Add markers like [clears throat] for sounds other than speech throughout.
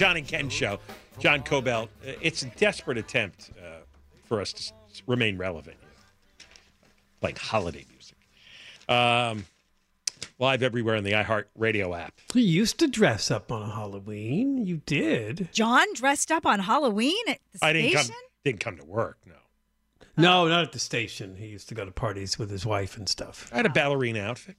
John and Ken show. John Kobylt. Uh, It's a desperate attempt uh, for us to remain relevant. Like holiday music. Um, live everywhere on the iHeart Radio app. You used to dress up on Halloween. You did. John dressed up on Halloween at the I didn't station? come, didn't come to work, no. No, not at the station. He used to go to parties with his wife and stuff. I had a ballerina outfit.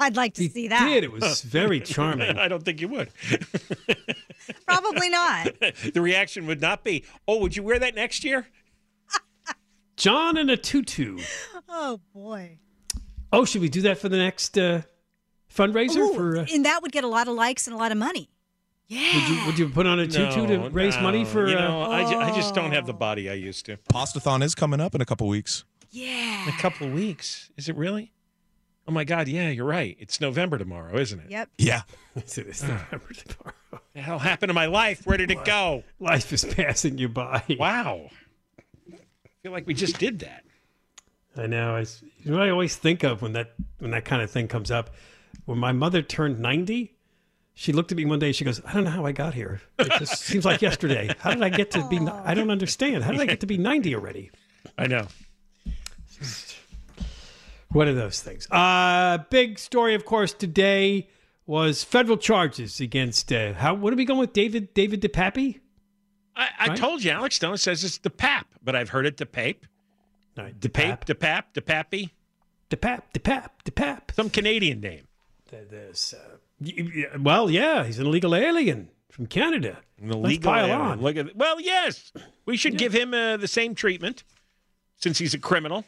I'd like to He see that. did. It was [laughs] very charming. I don't think you would. [laughs] Probably not. [laughs] the reaction would not be, oh, would you wear that next year? John in a tutu. Oh boy. Oh, should we do that for the next uh, fundraiser? Ooh, for uh, and that would get a lot of likes and a lot of money. Yeah. would you would you put on a tutu to No, raise money for? You uh, I, ju- I just don't have the body I used to. Pastathon is coming up in a couple weeks. yeah. In a couple weeks. Is it really? Oh my God! Yeah, you're right. It's November tomorrow, isn't it? Yep. Yeah. [laughs] It's it's November tomorrow. The hell happened to my life? Where did it go? Life is passing you by. Wow. I feel like we just did that. I know. I, s- you know what I always think of when that when that kind of thing comes up. When my mother turned ninety, she looked at me one day. She goes, "I don't know how I got here. It just [laughs] seems like yesterday. How did I get to be? I don't understand. How did I get to be ninety already? I know. One of those things. Uh big story, of course, today was federal charges against uh, how. What are we going with, David? David DePappy? I, I Right? told you, Alex Stone says it's the pap, but I've heard it the pape, No, the pape, DePap, the pap, the pappy, DePap, DePap, DePap. some Canadian name. Th- This, uh, well, yeah, he's an illegal alien from Canada. An illegal Let's pile alien. on. Look at well, yes, we should give him uh, the same treatment since he's a criminal.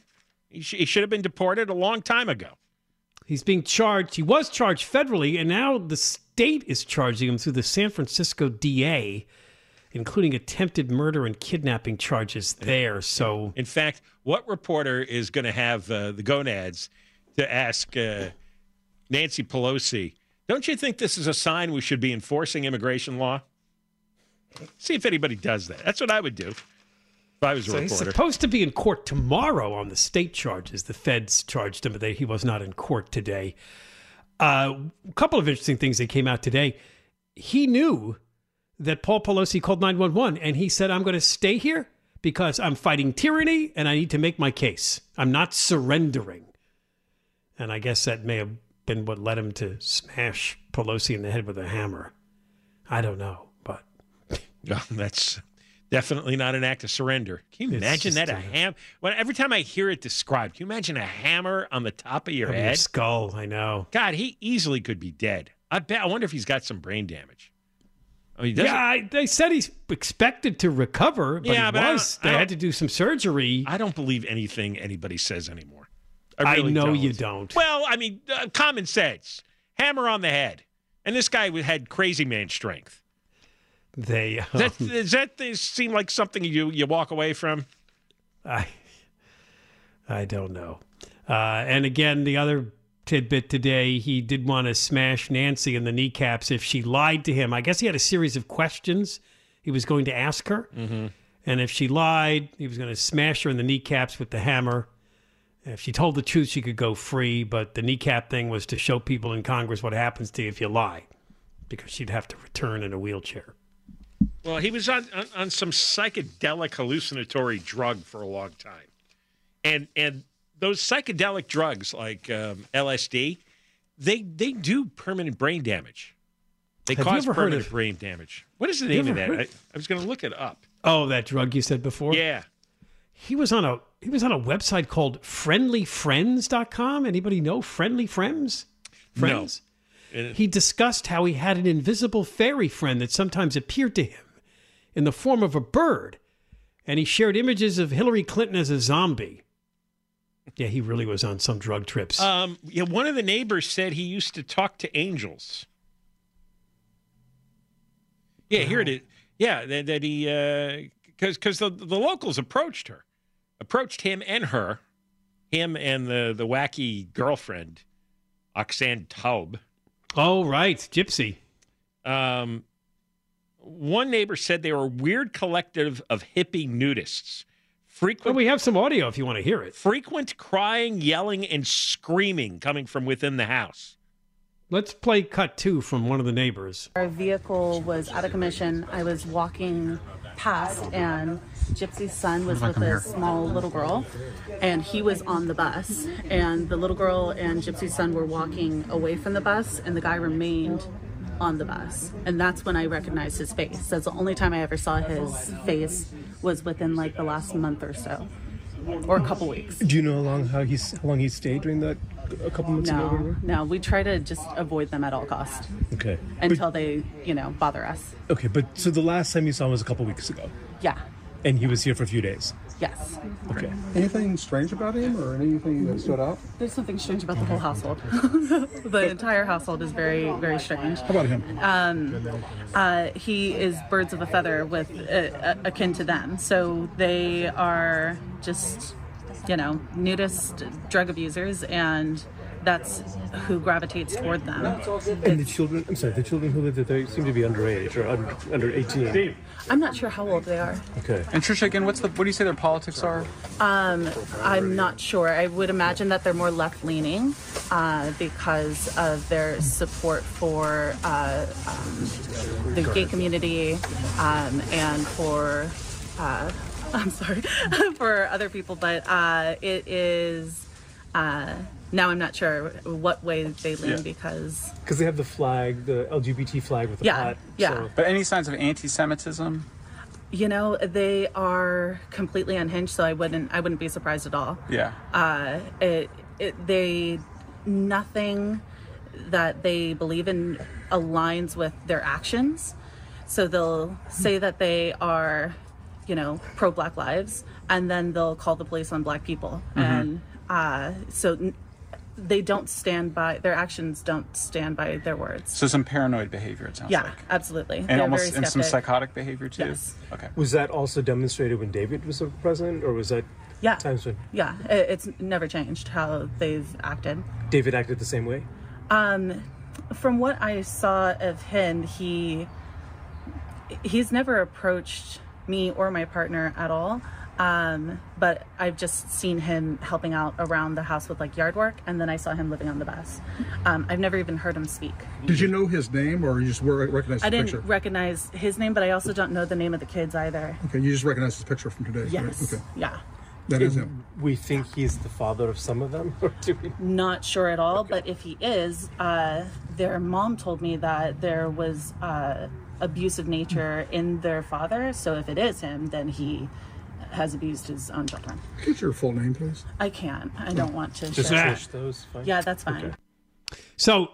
He, sh- he should have been deported a long time ago. He's being charged. He was charged federally, and now the state is charging him through the San Francisco DA, including attempted murder and kidnapping charges there. So, In fact, what reporter is going to have uh, the gonads to ask uh, Nancy Pelosi? Don't you think this is a sign we should be enforcing immigration law? See if anybody does that. That's what I would do I was a so he's supposed to be in court tomorrow on the state charges. The feds charged him, but they, he was not in court today. Uh, a couple of interesting things that came out today. He knew that Paul Pelosi called 911 and he said, I'm going to stay here because I'm fighting tyranny and I need to make my case. I'm not surrendering. And I guess that may have been what led him to smash Pelosi in the head with a hammer. I don't know, but [laughs] Well, that's definitely not an act of surrender. Can you imagine that? A a- ham. Well, every time I hear it described, can you imagine a hammer on the top of your Over your head? skull, I know. God, he easily could be dead. I bet. I wonder if he's got some brain damage. I mean, Yeah, I, they said he's expected to recover, but Yeah, he but was. They had to do some surgery. I don't believe anything anybody says anymore. I, really know don't. you don't. Well, I mean, uh, common sense. Hammer on the head. And this guy had crazy man strength. They, um, Does that, does that seem like something you you walk away from? I, I don't know. Uh, and again, the other tidbit today, he did want to smash Nancy in the kneecaps if she lied to him. I guess he had a series of questions he was going to ask her. Mm-hmm. And if she lied, he was going to smash her in the kneecaps with the hammer. If she told the truth, she could go free. But the kneecap thing was to show people in Congress what happens to you if you lie, because she'd have to return in a wheelchair. Well, he was on, on, on some psychedelic hallucinatory drug for a long time. And and those psychedelic drugs like um, LSD, they they do permanent brain damage. They Have cause permanent brain damage. What is the name of that? I, I was going to look it up. Oh, that drug you said before? Yeah. He was on a he was on a website called friendlyfriends.com. Anybody know Friendly Friends? Friends? He discussed how he had an invisible fairy friend that sometimes appeared to him in the form of a bird, and he shared images of Hillary Clinton as a zombie. Yeah, he really was on some drug trips. Um, yeah, one of the neighbors said he used to talk to angels. Yeah, here it is. Yeah, that, that he because because the the locals approached her, approached him and her, him and the the wacky girlfriend, Oxane Taub. Oh, right, Gypsy. Um, one neighbor said they were a weird collective of hippie nudists. Well, Frequent, we have some audio if you want to hear it. frequent crying, yelling, and screaming coming from within the house. Let's play cut two from one of the neighbors. Our vehicle was out of commission. I was walking past, and Gypsy's son was with a small little girl, and he was on the bus. And the little girl and Gypsy's son were walking away from the bus, and the guy remained on the bus. And that's when I recognized his face. That's the only time I ever saw his face was within like the last month or so, or a couple weeks. Do you know how long how he's how long he stayed during that? A couple months ago. No, whatever? no, we try to just avoid them at all cost Okay. until they, you know, bother us. Okay, but so the last time you saw him was a couple weeks ago, Yeah. and he was here for a few days. Yes. Okay. Anything strange about him or anything that stood out? There's something strange about the whole household. [laughs] the entire household is very, very strange. How about him? Um, uh, he is birds of a feather with uh, akin to them. So they are just, you know, nudist drug abusers, and that's who gravitates toward them. And the children, I'm sorry, the children who live there, they seem to be underage or under, under 18. I'm not sure how old they are. Okay. And Trisha, again, what's the what do you say their politics are? Um, I'm not sure. I would imagine that they're more left leaning uh, because of their support for uh, um, the gay community um, and for, uh, [laughs] I'm sorry, [laughs] for other people. But uh, it is, uh, now I'm not sure what way they lean Yeah. because, Because they have the flag, the LGBT flag with the Yeah, pot. yeah. so- But any signs of anti-Semitism? you know, they are completely unhinged. So I wouldn't, I wouldn't be surprised at all. Yeah. uh, it, it, they nothing that they believe in aligns with their actions. So they'll say that they are, you know, pro Black Lives, and then they'll call the police on Black people, Mhm. and uh, so they don't stand by their actions. Don't stand by their words. So some paranoid behavior. It sounds Yeah, like. absolutely. And They're almost and some psychotic behavior too. Yes. Okay. Was that also demonstrated when David was the president, or was that Yeah. times when Yeah, it, it's never changed how they've acted. David acted the same way? Um, from what I saw of him, he he's never approached me or my partner at all. Um, but I've just seen him helping out around the house with like yard work, and then I saw him living on the bus. Um, I've never even heard him speak. Did you know his name, or you just were- recognized I didn't picture? recognize his name, but I also don't know the name of the kids either. okay, you just recognized his picture from today. Yes. Right? Okay, Yeah. that is him. We think he's the father of some of them, or do we? Not sure at all, but if he is, uh, their mom told me that there was uh, abusive nature in their father. So if it is him, then he has abused his own children. Get your full name, please. I can't. I don't want to. Just share. Trish, those fine? Yeah, that's fine. So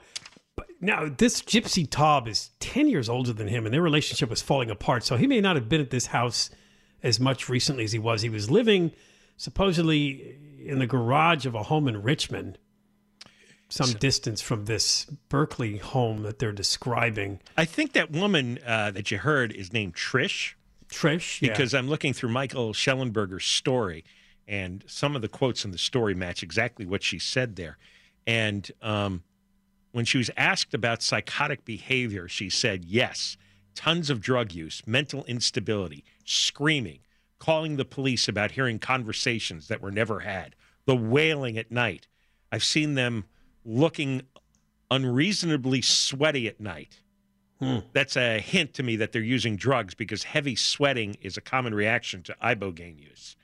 now this Gypsy Taub is 10 years older than him, and their relationship was falling apart. So he may not have been at this house as much recently as he was. He was living supposedly in the garage of a home in Richmond, some distance from this Berkeley home that they're describing. I think that woman uh, that you heard is named Trish. Trish, yeah. Because I'm looking through Michael Shellenberger's story, And some of the quotes in the story match exactly what she said there. And um, when she was asked about psychotic behavior, she said, yes, tons of drug use, mental instability, screaming, calling the police about hearing conversations that were never had, the wailing at night. I've seen them looking unreasonably sweaty at night. Hmm. That's a hint to me that they're using drugs because heavy sweating is a common reaction to ibogaine use.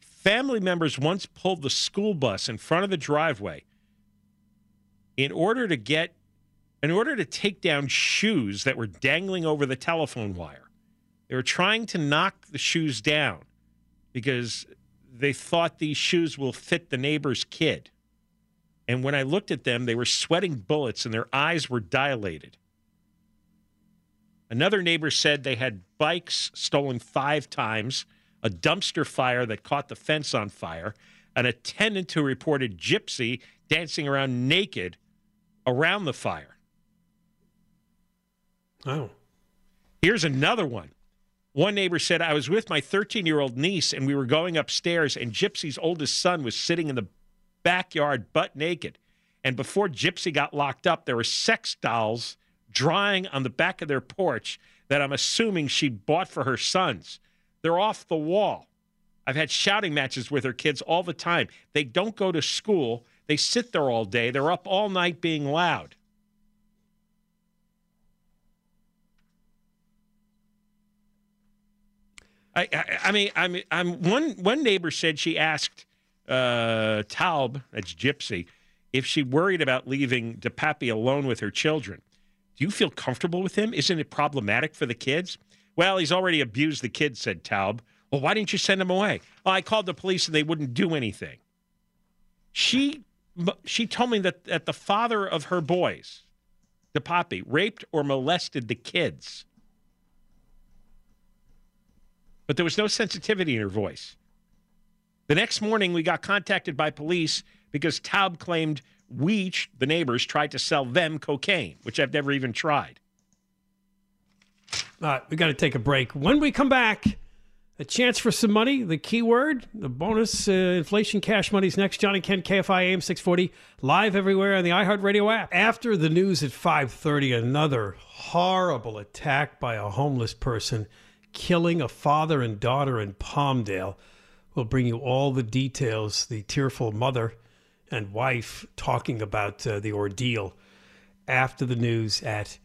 Family members once pulled the school bus in front of the driveway in order to get in order to take down shoes that were dangling over the telephone wire. They were trying to knock the shoes down because they thought these shoes will fit the neighbor's kid. And when I looked at them, they were sweating bullets and their eyes were dilated. Another neighbor said they had bikes stolen five times, a dumpster fire that caught the fence on fire, an attendant who reported Gypsy dancing around naked around the fire. Oh. Here's another one. One neighbor said, I was with my 13 year old niece and we were going upstairs, and Gypsy's oldest son was sitting in the backyard butt naked. And before Gypsy got locked up, there were sex dolls drying on the back of their porch that I'm assuming she bought for her sons. They're off the wall. I've had shouting matches with her kids all the time. They don't go to school, they sit there all day, they're up all night being loud. I, I, I mean, I mean, I'm one. One neighbor said she asked uh, Taub, that's Gypsy, if she worried about leaving DePappy alone with her children. Do you feel comfortable with him? Isn't it problematic for the kids? Well, he's already abused the kids," said Taub. Well, why didn't you send him away? Oh, I called the police and they wouldn't do anything. She she told me that, that the father of her boys, DePappy, raped or molested the kids but there was no sensitivity in her voice. The next morning, we got contacted by police because Taub claimed we, the neighbors, tried to sell them cocaine, which I've never even tried. All right, we got to take a break. When we come back, a chance for some money. The keyword, the bonus uh, inflation cash money's next. Johnny Ken, KFI AM 640, live everywhere on the iHeartRadio app. After the news at 5:30, another horrible attack by a homeless person killing a father and daughter in Palmdale. We'll bring you all the details. The tearful mother and wife talking about uh, the ordeal after the news at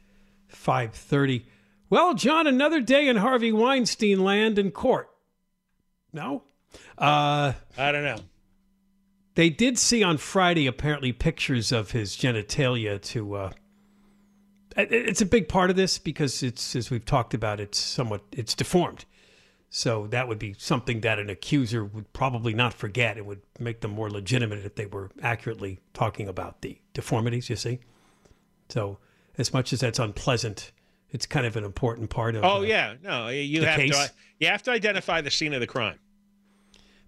5:30. Well, John, another day in Harvey Weinstein land in court. No? Uh, I don't know. They did see on Friday apparently pictures of his genitalia to uh, it's a big part of this because it's as we've talked about it's somewhat it's deformed so that would be something that an accuser would probably not forget it would make them more legitimate if they were accurately talking about the deformities you see so as much as that's unpleasant it's kind of an important part of Oh uh, yeah, no, you have case? to you have to identify the scene of the crime,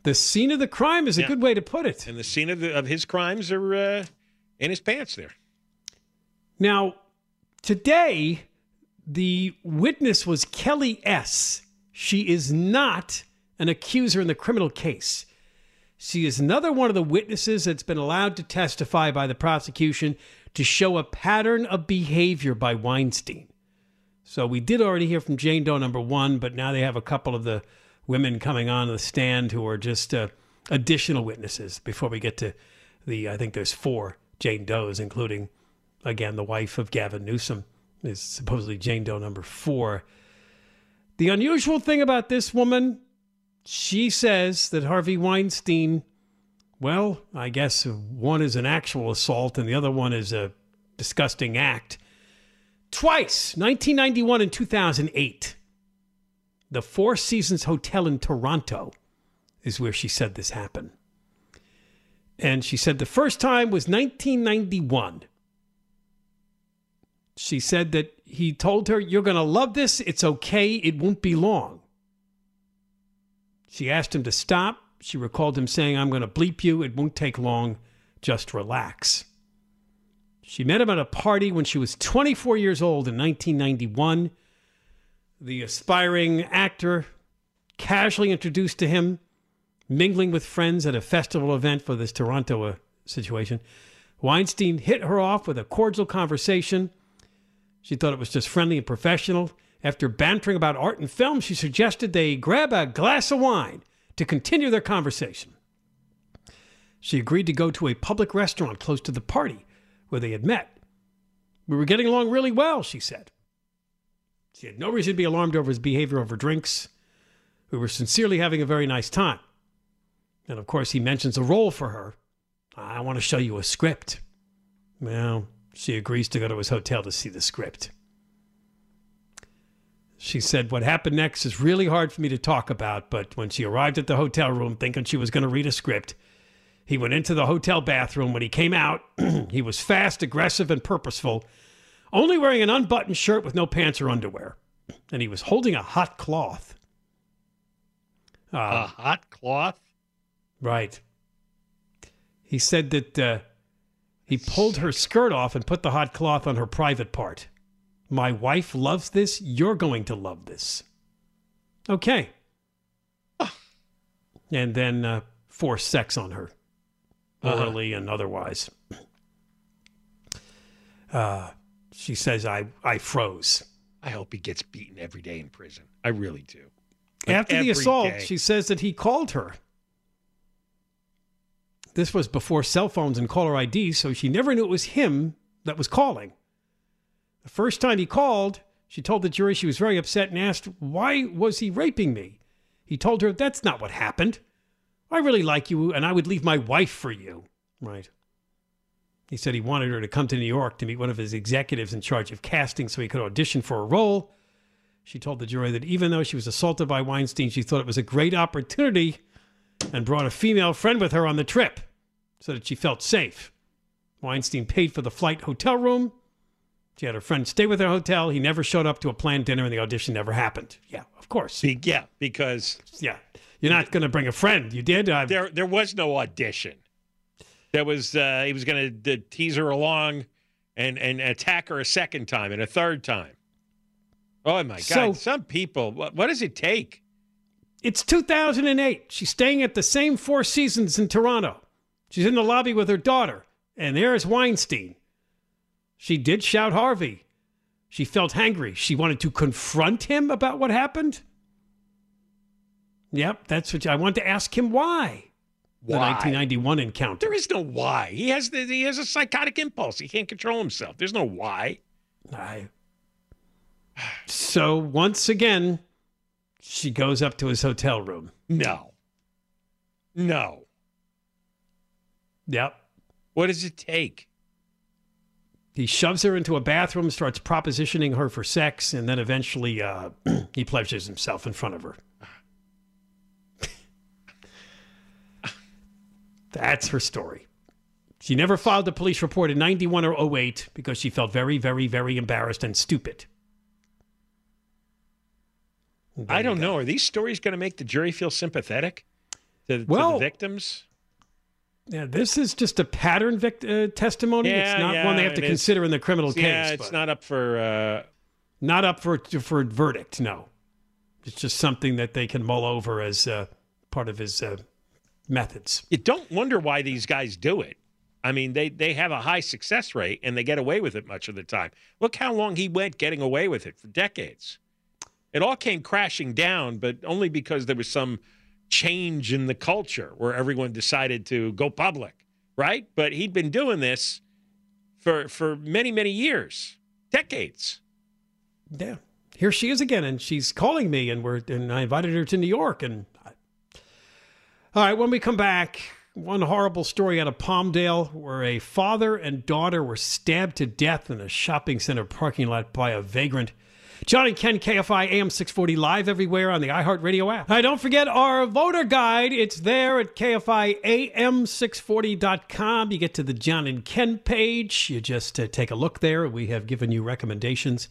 the scene of the crime is a Yeah. good way to put it and the scene of the, of his crimes are uh, in his pants there. Now, today, the witness was Kelly S. She is not an accuser in the criminal case. She is another one of the witnesses that's been allowed to testify by the prosecution to show a pattern of behavior by Weinstein. So we did already hear from Jane Doe number one, but now they have a couple of the women coming on the stand who are just uh, additional witnesses before we get to the, I think there's four Jane Does, including, again, the wife of Gavin Newsom is supposedly Jane Doe number four. The unusual thing about this woman, she says that Harvey Weinstein, well, I guess one is an actual assault and the other one is a disgusting act. Twice, 1991 and 2008. The Four Seasons Hotel in Toronto is where she said this happened. And she said the first time was 1991. She said that he told her, You're going to love this. It's okay. It won't be long. She asked him to stop. She recalled him saying, I'm going to bleep you. It won't take long. Just relax. She met him at a party when she was 24 years old in 1991. The aspiring actor casually introduced to him mingling with friends at a festival event for this Toronto uh, situation. Weinstein hit her off with a cordial conversation. She thought it was just friendly and professional. After bantering about art and film, she suggested they grab a glass of wine to continue their conversation. She agreed to go to a public restaurant close to the party where they had met. We were getting along really well, she said. She had no reason to be alarmed over his behavior over drinks. We were sincerely having a very nice time. And of course, he mentions a role for her. I want to show you a script. Well, she agrees to go to his hotel to see the script. She said, What happened next is really hard for me to talk about, but when she arrived at the hotel room thinking she was going to read a script, he went into the hotel bathroom. When he came out, [clears throat] he was fast, aggressive, and purposeful, only wearing an unbuttoned shirt with no pants or underwear. And he was holding a hot cloth. a Uh, hot cloth. Right. He said that uh, he pulled her skirt off and put the hot cloth on her private part. My wife loves this. You're going to love this. Okay. And then uh, forced sex on her, Uh-huh. orally and otherwise. Uh, she says, I, I froze. I hope he gets beaten every day in prison. I really do. Like After the assault, day. she says that he called her. This was before cell phones and caller ID, so she never knew it was him that was calling. The first time he called, she told the jury she was very upset and asked, Why was he raping me? He told her, That's not what happened. I really like you, and I would leave my wife for you. Right. He said he wanted her to come to New York to meet one of his executives in charge of casting so he could audition for a role. She told the jury that even though she was assaulted by Weinstein, she thought it was a great opportunity and brought a female friend with her on the trip so that she felt safe. Weinstein paid for the flight hotel room. She had her friend stay with her hotel. He never showed up to a planned dinner, and the audition never happened. Yeah, of course. Be- yeah, because Yeah, you're not going to bring a friend. You did. Uh, there there was no audition. There was uh, he was going to tease her along and and attack her a second time and a third time. Oh my God! So- Some people. What, what does it take? It's 2008. She's staying at the same Four Seasons in Toronto. She's in the lobby with her daughter, and there's Weinstein. She did shout Harvey. She felt hangry. She wanted to confront him about what happened. Yep, that's what I wanted to ask him why. The 1991 encounter. There is no why. He has the, he has a psychotic impulse. He can't control himself. There's no why. I. So once again, she goes up to his hotel room. No. No. Yep. What does it take? He shoves her into a bathroom, starts propositioning her for sex, and then eventually uh, [clears throat] he pleasures himself in front of her. [laughs] That's her story. She never filed a police report in 91 or 08 because she felt very, very, very embarrassed and stupid. I don't know. Are these stories going to make the jury feel sympathetic to, to the victims? Yeah, this is just a pattern vict- uh, testimony. Yeah, it's not yeah, one they have to consider in the criminal case. Yeah, it's not up for. Uh, not up for for verdict. No, it's just something that they can mull over as uh, part of his uh, methods. you don't wonder why these guys do it. I mean, they they have a high success rate and they get away with it much of the time. Look how long he went getting away with it for decades. It all came crashing down, but only because there was some change in the culture where everyone decided to go public, right? But he'd been doing this for for many many years, decades. Yeah, here she is again, and she's calling me, and we're and I invited her to New York. And all right, when we come back, one horrible story out of Palmdale, where a father and daughter were stabbed to death in a shopping center parking lot by a vagrant. John and Ken, KFI AM 640 live everywhere on the iHeartRadio app. Right, don't forget our voter guide. It's there at KFI AM640.com. You get to the John and Ken page. You just uh, take a look there. We have given you recommendations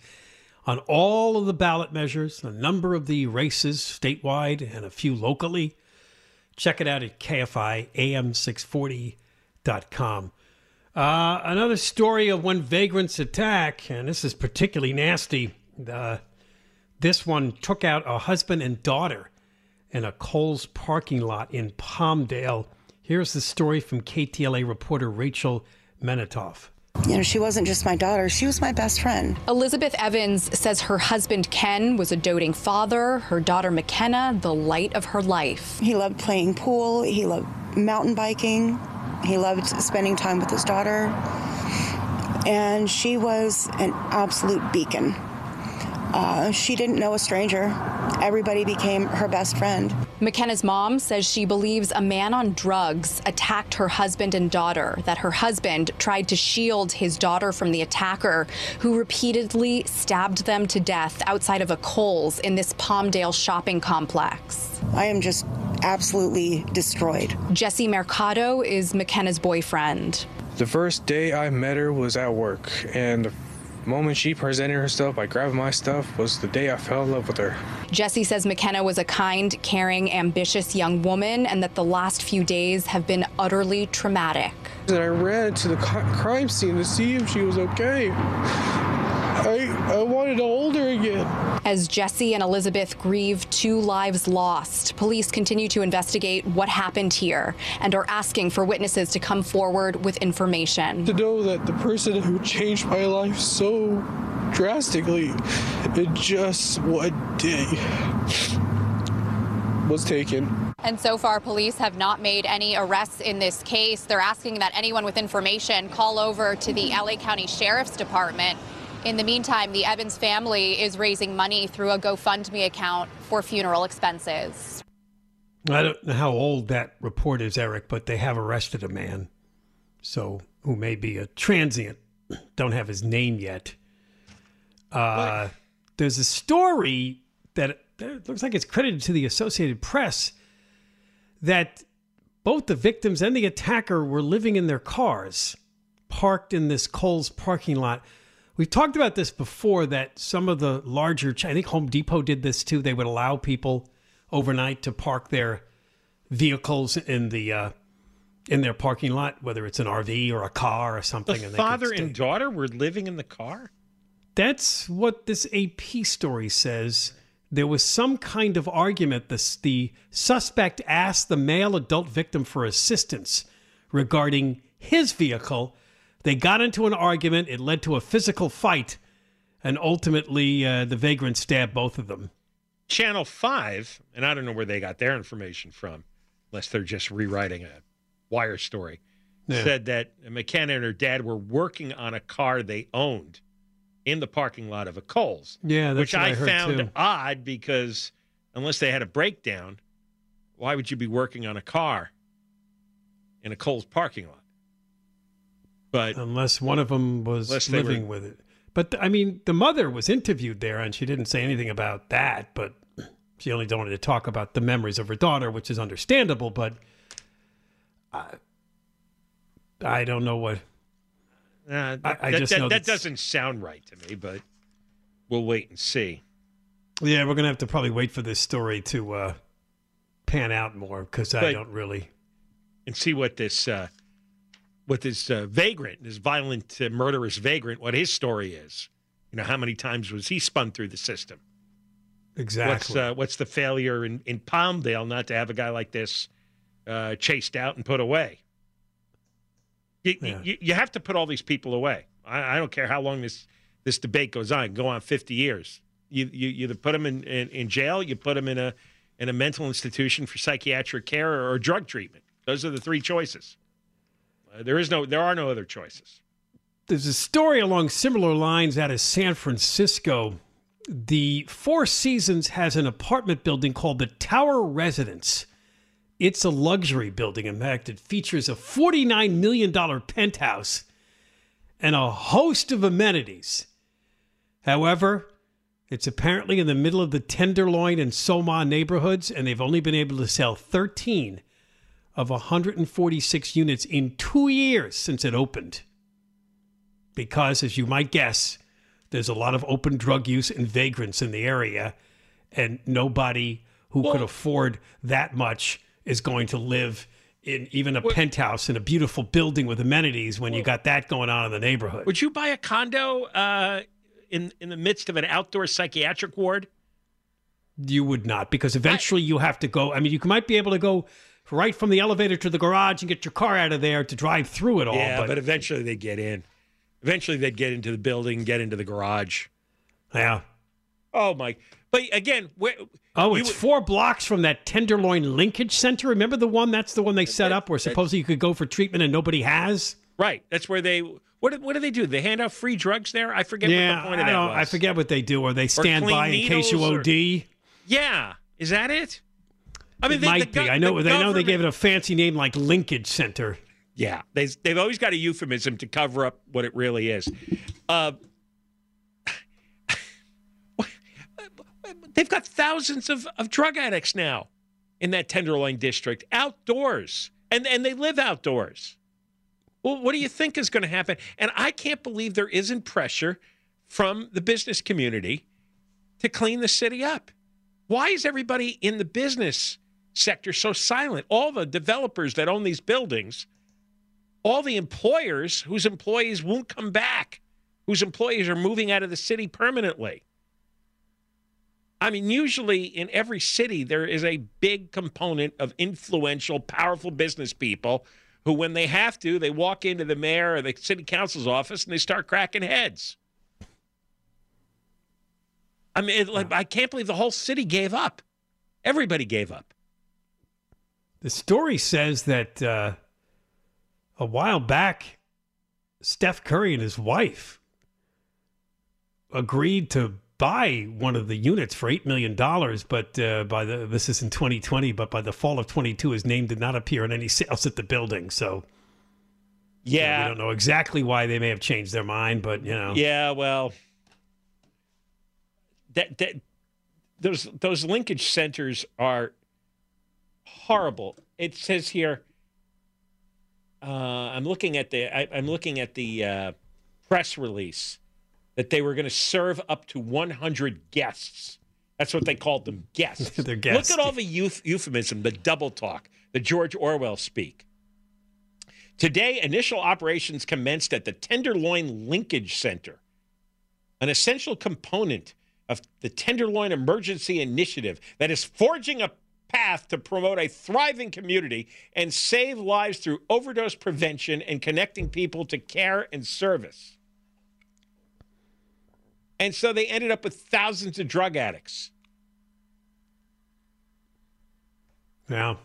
on all of the ballot measures, a number of the races statewide and a few locally. Check it out at KFIAM640.com. Uh, another story of one vagrant's attack, and this is particularly nasty. Uh, this one took out a husband and daughter in a Kohl's parking lot in Palmdale. Here's the story from KTLA reporter Rachel Menitoff. You know, she wasn't just my daughter, she was my best friend. Elizabeth Evans says her husband Ken was a doting father, her daughter McKenna, the light of her life. He loved playing pool, he loved mountain biking, he loved spending time with his daughter, and she was an absolute beacon. Uh, she didn't know a stranger. Everybody became her best friend. McKenna's mom says she believes a man on drugs attacked her husband and daughter, that her husband tried to shield his daughter from the attacker, who repeatedly stabbed them to death outside of a Kohl's in this Palmdale shopping complex. I am just absolutely destroyed. Jesse Mercado is McKenna's boyfriend. The first day I met her was at work, and the moment she presented herself by grabbing my stuff was the day I fell in love with her. Jesse says McKenna was a kind, caring, ambitious young woman, and that the last few days have been utterly traumatic. And I ran to the crime scene to see if she was okay. I, wanted to hold her again. As Jesse and Elizabeth grieve two lives lost, police continue to investigate what happened here and are asking for witnesses to come forward with information. To know that the person who changed my life so drastically in just one day was taken. And so far, police have not made any arrests in this case. They're asking that anyone with information call over to the LA County Sheriff's Department. In the meantime, the Evans family is raising money through a GoFundMe account for funeral expenses. I don't know how old that report is, Eric, but they have arrested a man, so who may be a transient. [clears throat] Don't have his name yet. Uh, there's a story that it looks like it's credited to the Associated Press that both the victims and the attacker were living in their cars, parked in this Kohl's parking lot. We've talked about this before that some of the larger, I think Home Depot did this too. They would allow people overnight to park their vehicles in the uh, in their parking lot, whether it's an RV or a car or something. The and father and daughter were living in the car. That's what this AP story says. There was some kind of argument. The, the suspect asked the male adult victim for assistance regarding his vehicle. They got into an argument. It led to a physical fight, and ultimately, uh, the vagrant stabbed both of them. Channel 5, and I don't know where they got their information from, unless they're just rewriting a wire story, Yeah. said that McKenna and her dad were working on a car they owned in the parking lot of a Kohl's. Yeah, that's which I I, found too. odd because unless they had a breakdown, why would you be working on a car in a Kohl's parking lot? But unless one of them was living were- with it. But I mean, the mother was interviewed there, and she didn't say anything about that. But she only wanted to talk about the memories of her daughter, which is understandable. But I, I don't know what. uh, I- I that, just that, know that doesn't sound right to me, but we'll wait and see. Yeah, we're gonna have to probably wait for this story to uh, pan out more because I don't really. and see what this uh, what this uh, vagrant, this violent, uh, murderous vagrant, what his story is. You know, how many times was he spun through the system? Exactly. What's uh, what's the failure in, in Palmdale not to have a guy like this uh, chased out and put away? You, Yeah. you, you have to put all these people away. I, I don't care how long this this debate goes on. Go on fifty years. You you, you either put them in, in, in jail, you put them in a in a mental institution for psychiatric care or, drug treatment. Those are the three choices. Uh, there is no there are no other choices. There's a story along similar lines out of San Francisco. The Four Seasons has an apartment building called the Tower Residence. It's a luxury building. In fact, it features a $49 million penthouse and a host of amenities. However, it's apparently in the middle of the Tenderloin and Soma neighborhoods, and they've only been able to sell 13 of 146 units in two years since it opened because, as you might guess, there's a lot of open drug use and vagrants in the area, and nobody who could afford that much is going to live in even a penthouse in a beautiful building with amenities when you got that going on in the neighborhood. Would you buy a condo uh, in in the midst of an outdoor psychiatric ward? You would not, because eventually you have to go. I mean, you might be able to go right from the elevator to the garage and get your car out of there to drive through it all. yeah, but, but eventually they get in. Eventually they'd get into the building, get into the garage. yeah. Oh my! But again, where, Oh, it's would- four blocks from that Tenderloin Linkage Center. Remember the one? That's the one they set up where supposedly you could go for treatment and nobody has. right. That's where they. What do, what do they do? They hand out free drugs there. I forget yeah, what the point of I, that was. I forget what they do, or they stand clean by in case you needles, or- OD. Yeah, is that it? I mean, it they, might the be. I know. the They know they gave it a fancy name like Linkage Center. Yeah, they, they've always got a euphemism to cover up what it really is. Uh, they've got thousands of, of drug addicts now in that Tenderloin district outdoors, and, and they live outdoors. Well, what do you think is going to happen? And I can't believe there isn't pressure from the business community to clean the city up. Why is everybody in the business sector so silent? All the developers that own these buildings all the employers whose employees won't come back, whose employees are moving out of the city permanently. I mean, usually in every city, there is a big component of influential, powerful business people who, when they have to, they walk into the mayor or the city council's office and they start cracking heads. I mean, it, like, I can't believe the whole city gave up. Everybody gave up. The story says that uh, a while back, Steph Curry and his wife agreed to buy one of the units for eight million dollars, but uh, by the this is in 2020, but by the fall of 22, his name did not appear in any [laughs] sales at the building. So you know, Yeah. we don't know exactly why they may have changed their mind, but you know, Yeah, well, that that those those linkage centers are horrible. It says here. Uh, I'm looking at the I, I'm looking at the uh, press release that they were going to serve up to 100 guests. That's what they called them, [laughs] guests. They're guests. Look at all the youth, euphemism, the double talk, the George Orwell speak. Today, initial operations commenced at the Tenderloin Linkage Center, an essential component of the Tenderloin Emergency Initiative that is forging a path to promote a thriving community and save lives through overdose prevention and connecting people to care and service. And so they ended up with thousands of drug addicts. yeah.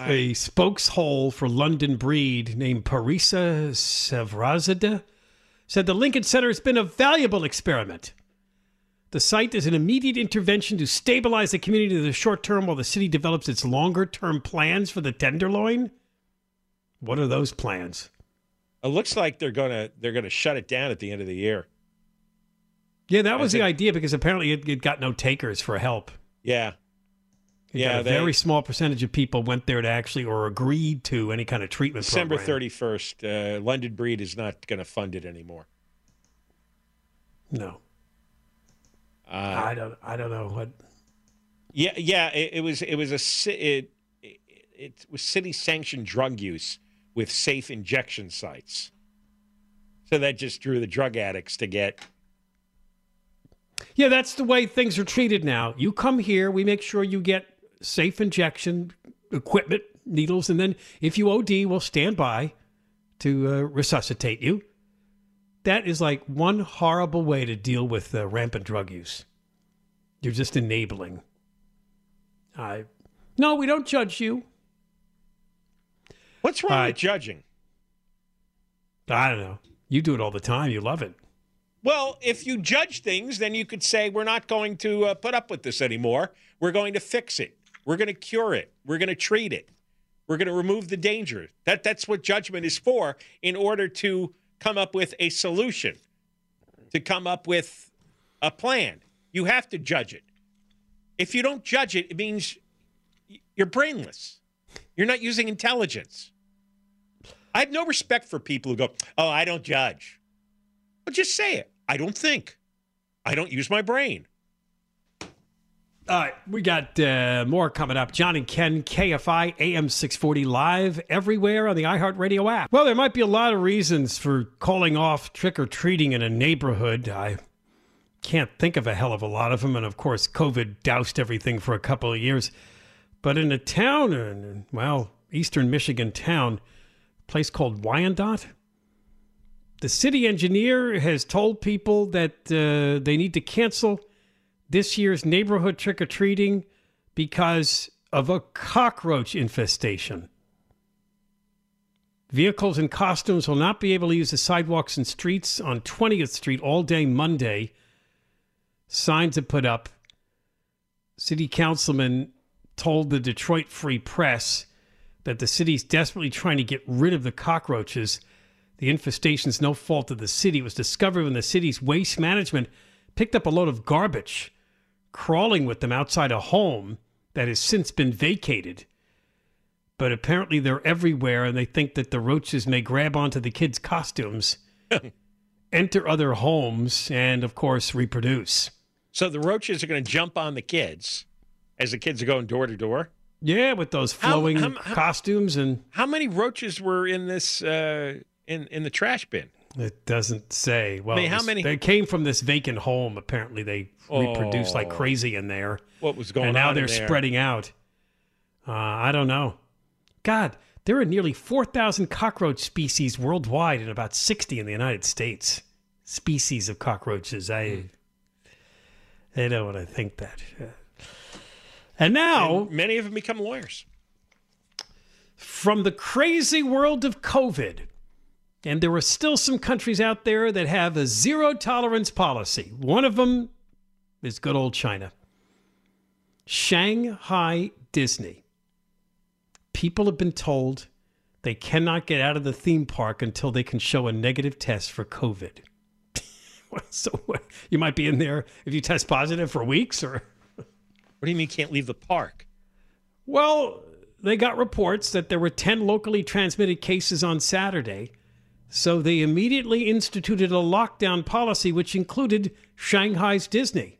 A spokeshole for London Breed named Parisa Safarzadeh said the Lincoln Center has been a valuable experiment. The site is an immediate intervention to stabilize the community in the short term while the city develops its longer term plans for the Tenderloin. What are those plans? It looks like they're gonna they're gonna shut it down at the end of the year. Yeah, that was I the idea because apparently it, it got no takers for help. Yeah. It Yeah, a they- very small percentage of people went there to actually or agreed to any kind of treatment December thirty first. Uh, London Breed is not going to fund it anymore. No, Uh, I don't. I don't know what. Yeah, yeah. It, it was it was a it, it it was city sanctioned drug use with safe injection sites. So that just drew the drug addicts to get. Yeah, that's the way things are treated now. You come here, we make sure you get safe injection equipment, needles, and then if you OD, we'll stand by to uh, resuscitate you. That is like one horrible way to deal with uh, rampant drug use. You're just enabling. I no, we don't judge you. What's wrong Uh, with judging? I don't know. You do it all the time. You love it. Well, if you judge things, then you could say we're not going to uh, put up with this anymore. We're going to fix it. We're going to cure it. We're going to treat it. We're going to remove the danger. That that's what judgment is for in order to come up with a solution. To come up with a plan. You have to judge it. If you don't judge it, it means you're brainless. You're not using intelligence. I have no respect for people who go, "Oh, I don't judge." Well, just say it. I don't think. I don't use my brain. All right, we got uh, more coming up. John and Ken, KFI AM 640 live everywhere on the iHeartRadio app. Well, there might be a lot of reasons for calling off trick or treating in a neighborhood. I can't think of a hell of a lot of them. And of course, COVID doused everything for a couple of years. But in a town, in, well, eastern Michigan town, a place called Wyandotte, the city engineer has told people that uh, they need to cancel this year's neighborhood trick or treating because of a cockroach infestation. Vehicles and costumes will not be able to use the sidewalks and streets on 20th Street all day Monday. Signs are put up. City councilman told the Detroit Free Press that the city's desperately trying to get rid of the cockroaches. The infestation's no fault of the city. It was discovered when the city's waste management picked up a load of garbage, crawling with them outside a home that has since been vacated. But apparently they're everywhere, and they think that the roaches may grab onto the kids' costumes, [laughs] enter other homes, and of course reproduce. So the roaches are going to jump on the kids as the kids are going door to door. Yeah, with those How- flowing how- how- costumes, and How many roaches were in this uh, in in the trash bin? It doesn't say. Well, I mean, how many- They came from this vacant home. Apparently, they reproduced like Oh. crazy in there. What was going on? and now they're there? spreading out. Uh, I don't know. God, there are nearly 4,000 cockroach species worldwide and about 60 in the United States. Species of cockroaches. I, I don't want to think that. And now, And many of them become lawyers. from the crazy world of COVID, and there are still some countries out there that have a zero tolerance policy. One of them is good old China. Shanghai Disney. People have been told they cannot get out of the theme park until they can show a negative test for COVID. [laughs] so you might be in there if you test positive for weeks or What do you mean can't leave the park? well, they got reports that there were 10 locally transmitted cases on Saturday. So they immediately instituted a lockdown policy, which included Shanghai's Disney.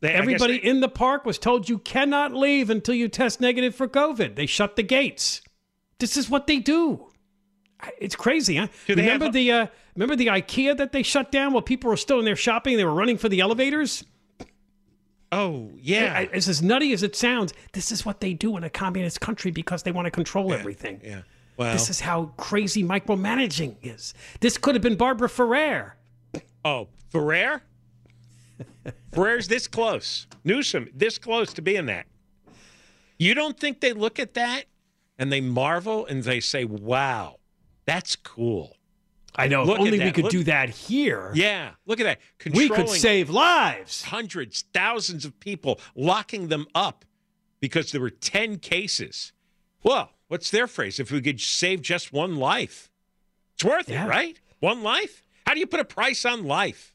They- Everybody they- in the park was told you cannot leave until you test negative for COVID. They shut the gates. This is what they do. It's crazy, huh? Remember have the uh, remember the IKEA that they shut down while people were still in there shopping? They were running for the elevators. Oh yeah, it's as nutty as it sounds. This is what they do in a communist country because they want to control everything. Yeah. This is how crazy micromanaging is. This could have been Barbara Ferrer. oh Ferrer. Ferrer's this close. Newsom this close to being that. You don't think they look at that and they marvel and they say, "Wow, that's cool." I know. Look if only we could Look- do that here. Yeah, look at that. We could save lives. hundreds, thousands of people, locking them up because there were 10 cases. Well, what's their phrase? If we could save just one life, it's worth Yeah. it, right? One life? How do you put a price on life?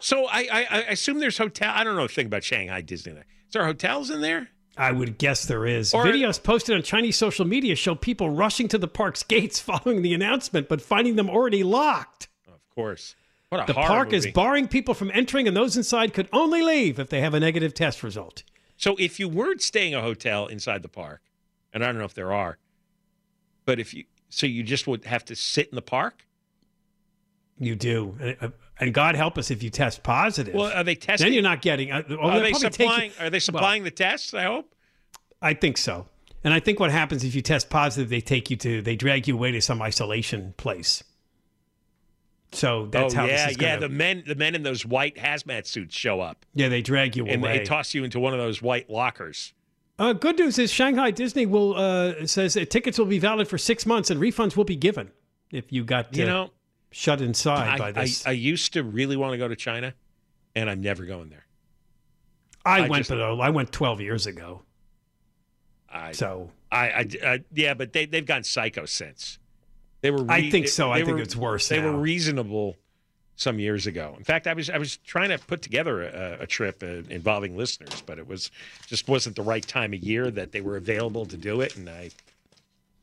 So I, I, I assume there's hotel. I don't know a thing about Shanghai Disneyland. Is there hotels in there? I would guess there is. Or- Videos posted on Chinese social media show people rushing to the park's [laughs] gates following the announcement, but finding them already locked. Of course. What a hard. The park is barring people from entering, and those inside could only leave if they have a negative test result. So if you weren't staying a hotel inside the park, and I don't know if there are, but if you, so you just would have to sit in the park. You do, and, uh, and God help us if you test positive. Well, are they testing? Then you're not getting. Uh, well, are they probably take you- supplying? Are they supplying the tests? I hope. I think so. And I think what happens if you test positive, they take you to, they drag you away to some isolation place. So that's oh how yeah, this is yeah. The men, the men in those white hazmat suits show up, yeah, they drag you and away. And they toss you into one of those white lockers. Uh, good news is Shanghai Disney will uh, says that tickets will be valid for six months and refunds will be given if you got You uh, know, shut inside I, by I, this. I used to really want to go to China, and I'm never going there. I, I went, just- but I went twelve years ago. I, So I, I, I- yeah, but they they've gone psycho since. They were. I think so. I they think were- it's worse They now. were reasonable some years ago. In fact, I was I was trying to put together a, a trip uh, involving listeners, but it was just wasn't the right time of year that they were available to do it, and I.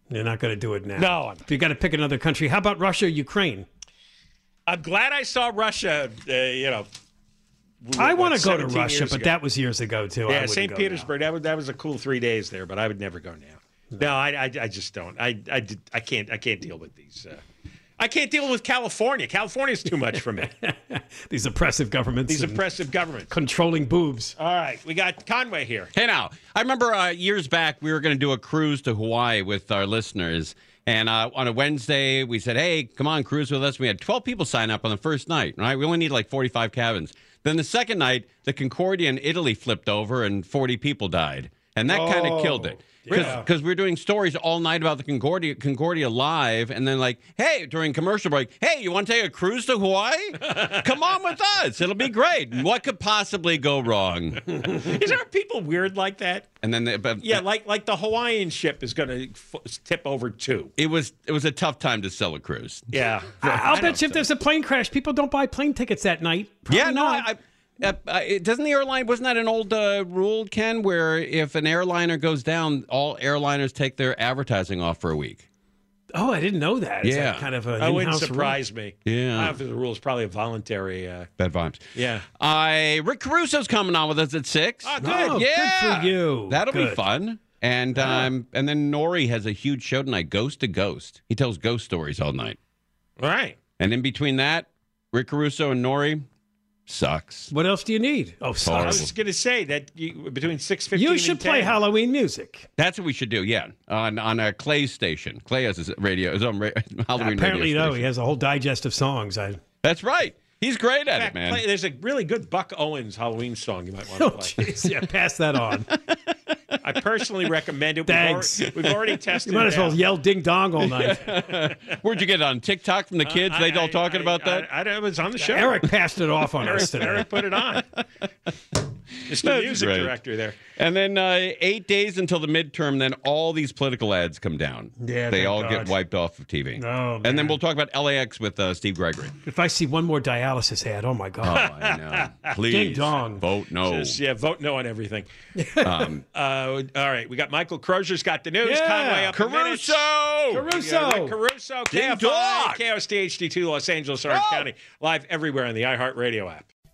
They're not going to do it now. No, I'm- If you got to pick another country, how about Russia, Ukraine? I'm glad I saw Russia. Uh, you know, I want to go to Russia, but ago. that was years ago too. Yeah, St. Petersburg. That was that was a cool three days there, but I would never go now. No, I, I, I just don't. I, I, did, I can't. I can't deal with these. Uh, I can't deal with California. California's too much for me. [laughs] These oppressive governments. These oppressive governments. Controlling boobs. All right, we got Conway here. Hey now, I remember uh, years back we were going to do a cruise to Hawaii with our listeners, and uh, on a Wednesday we said, "Hey, come on, cruise with us." We had twelve people sign up on the first night. Right, we only need like forty-five cabins. Then the second night, the Concordia in Italy flipped over and forty people died, and that kind Oh, of killed it. yeah. Because we're doing stories all night about the Concordia, Concordia live, and then like, hey, during commercial break, hey, you want to take a cruise to Hawaii? [laughs] Come on with us; it'll be great. What could possibly go wrong? [laughs] Is there people weird like that? And then, they, but Yeah, like like the Hawaiian ship is going to f- tip over too. It was it was a tough time to sell a cruise. Yeah, I'll bet you if there's a plane crash, people don't buy plane tickets that night. Probably yeah, no, not. I, uh, uh, doesn't the airline wasn't that an old uh, rule, Ken, where if an airliner goes down, all airliners take their advertising off for a week? oh, I didn't know that. Is Yeah. that kind of a That wouldn't in-house rule? surprise me. Yeah. I don't think the rule is probably a voluntary. Uh, Bad vibes. yeah. I Rick Caruso's coming on with us at six. Oh, good. Oh, yeah, good for you. That'll be fun. And um, and then Noory has a huge show tonight, Ghost to Ghost. He tells ghost stories all night. All right. And in between that, Rick Caruso and Noory sucks. What else do you need? Oh, I sorry. was going to say that you, between six fifteen. You should play Halloween music. That's what we should do. Yeah, on on a Clay station. Clay has his radio, his own ra- [laughs] Halloween Apparently, radio no. station. He has a whole digest of songs. I. That's right. He's great at In it, man. play- there's a really good Buck Owens Halloween song you might want [laughs] Oh, to play. jeez. Yeah, pass that on. [laughs] I personally recommend it. We've Thanks. already, we've already tested. You might it as well out. yell ding dong all night. [laughs] Where'd you get it on TikTok from the kids? Uh, they I- all talking I- about that. I, I, I was on the show. Eric passed it off on Eric, us today. Eric put it on. [laughs] Mr. That's Music great. Director there. and then uh, eight days until the midterm, then all these political ads come down. Yeah, they all God. get wiped off of TV. Oh, and then we'll talk about LAX with uh, Steve Gregory. If I see one more dialysis ad, oh my Oh, god. I know. [laughs] Please Ding dong. vote no. Says, yeah, vote no on everything. [laughs] Um, Uh, all right, we got Michael Crozier's got the news. Yeah. Conway up. Caruso. Caruso. Yeah, Rick Caruso, Ding KFI, dong. KOST HD2, Los Angeles, Orange Oh. County, live everywhere on the iHeartRadio app.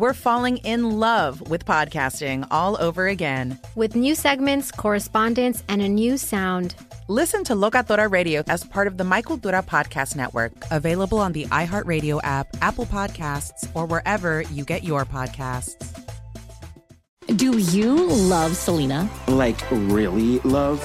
we're falling in love with podcasting all over again. with new segments, correspondence, and a new sound. Listen to Locatora Radio as part of the My Cultura Podcast Network, available on the iHeartRadio app, Apple Podcasts, or wherever you get your podcasts. Do you love Selena? Like, really, love?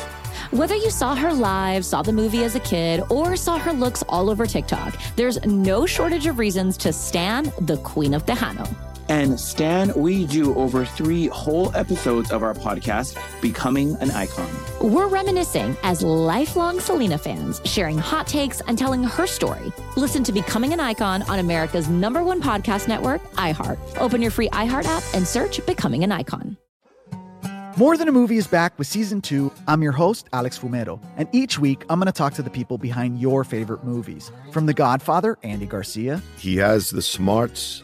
Whether you saw her live, saw the movie as a kid, or saw her looks all over TikTok, there's no shortage of reasons to stan the Queen of Tejano. And Stan, we do over three whole episodes of our podcast, Becoming an Icon. We're reminiscing as lifelong Selena fans, sharing hot takes and telling her story. Listen to Becoming an Icon on America's number one podcast network, iHeart. Open your free iHeart app and search Becoming an Icon. More Than a Movie is back with season two. I'm your host, Alex Fumero, and each week I'm going to talk to the people behind your favorite movies. From The Godfather, Andy Garcia, He has the smarts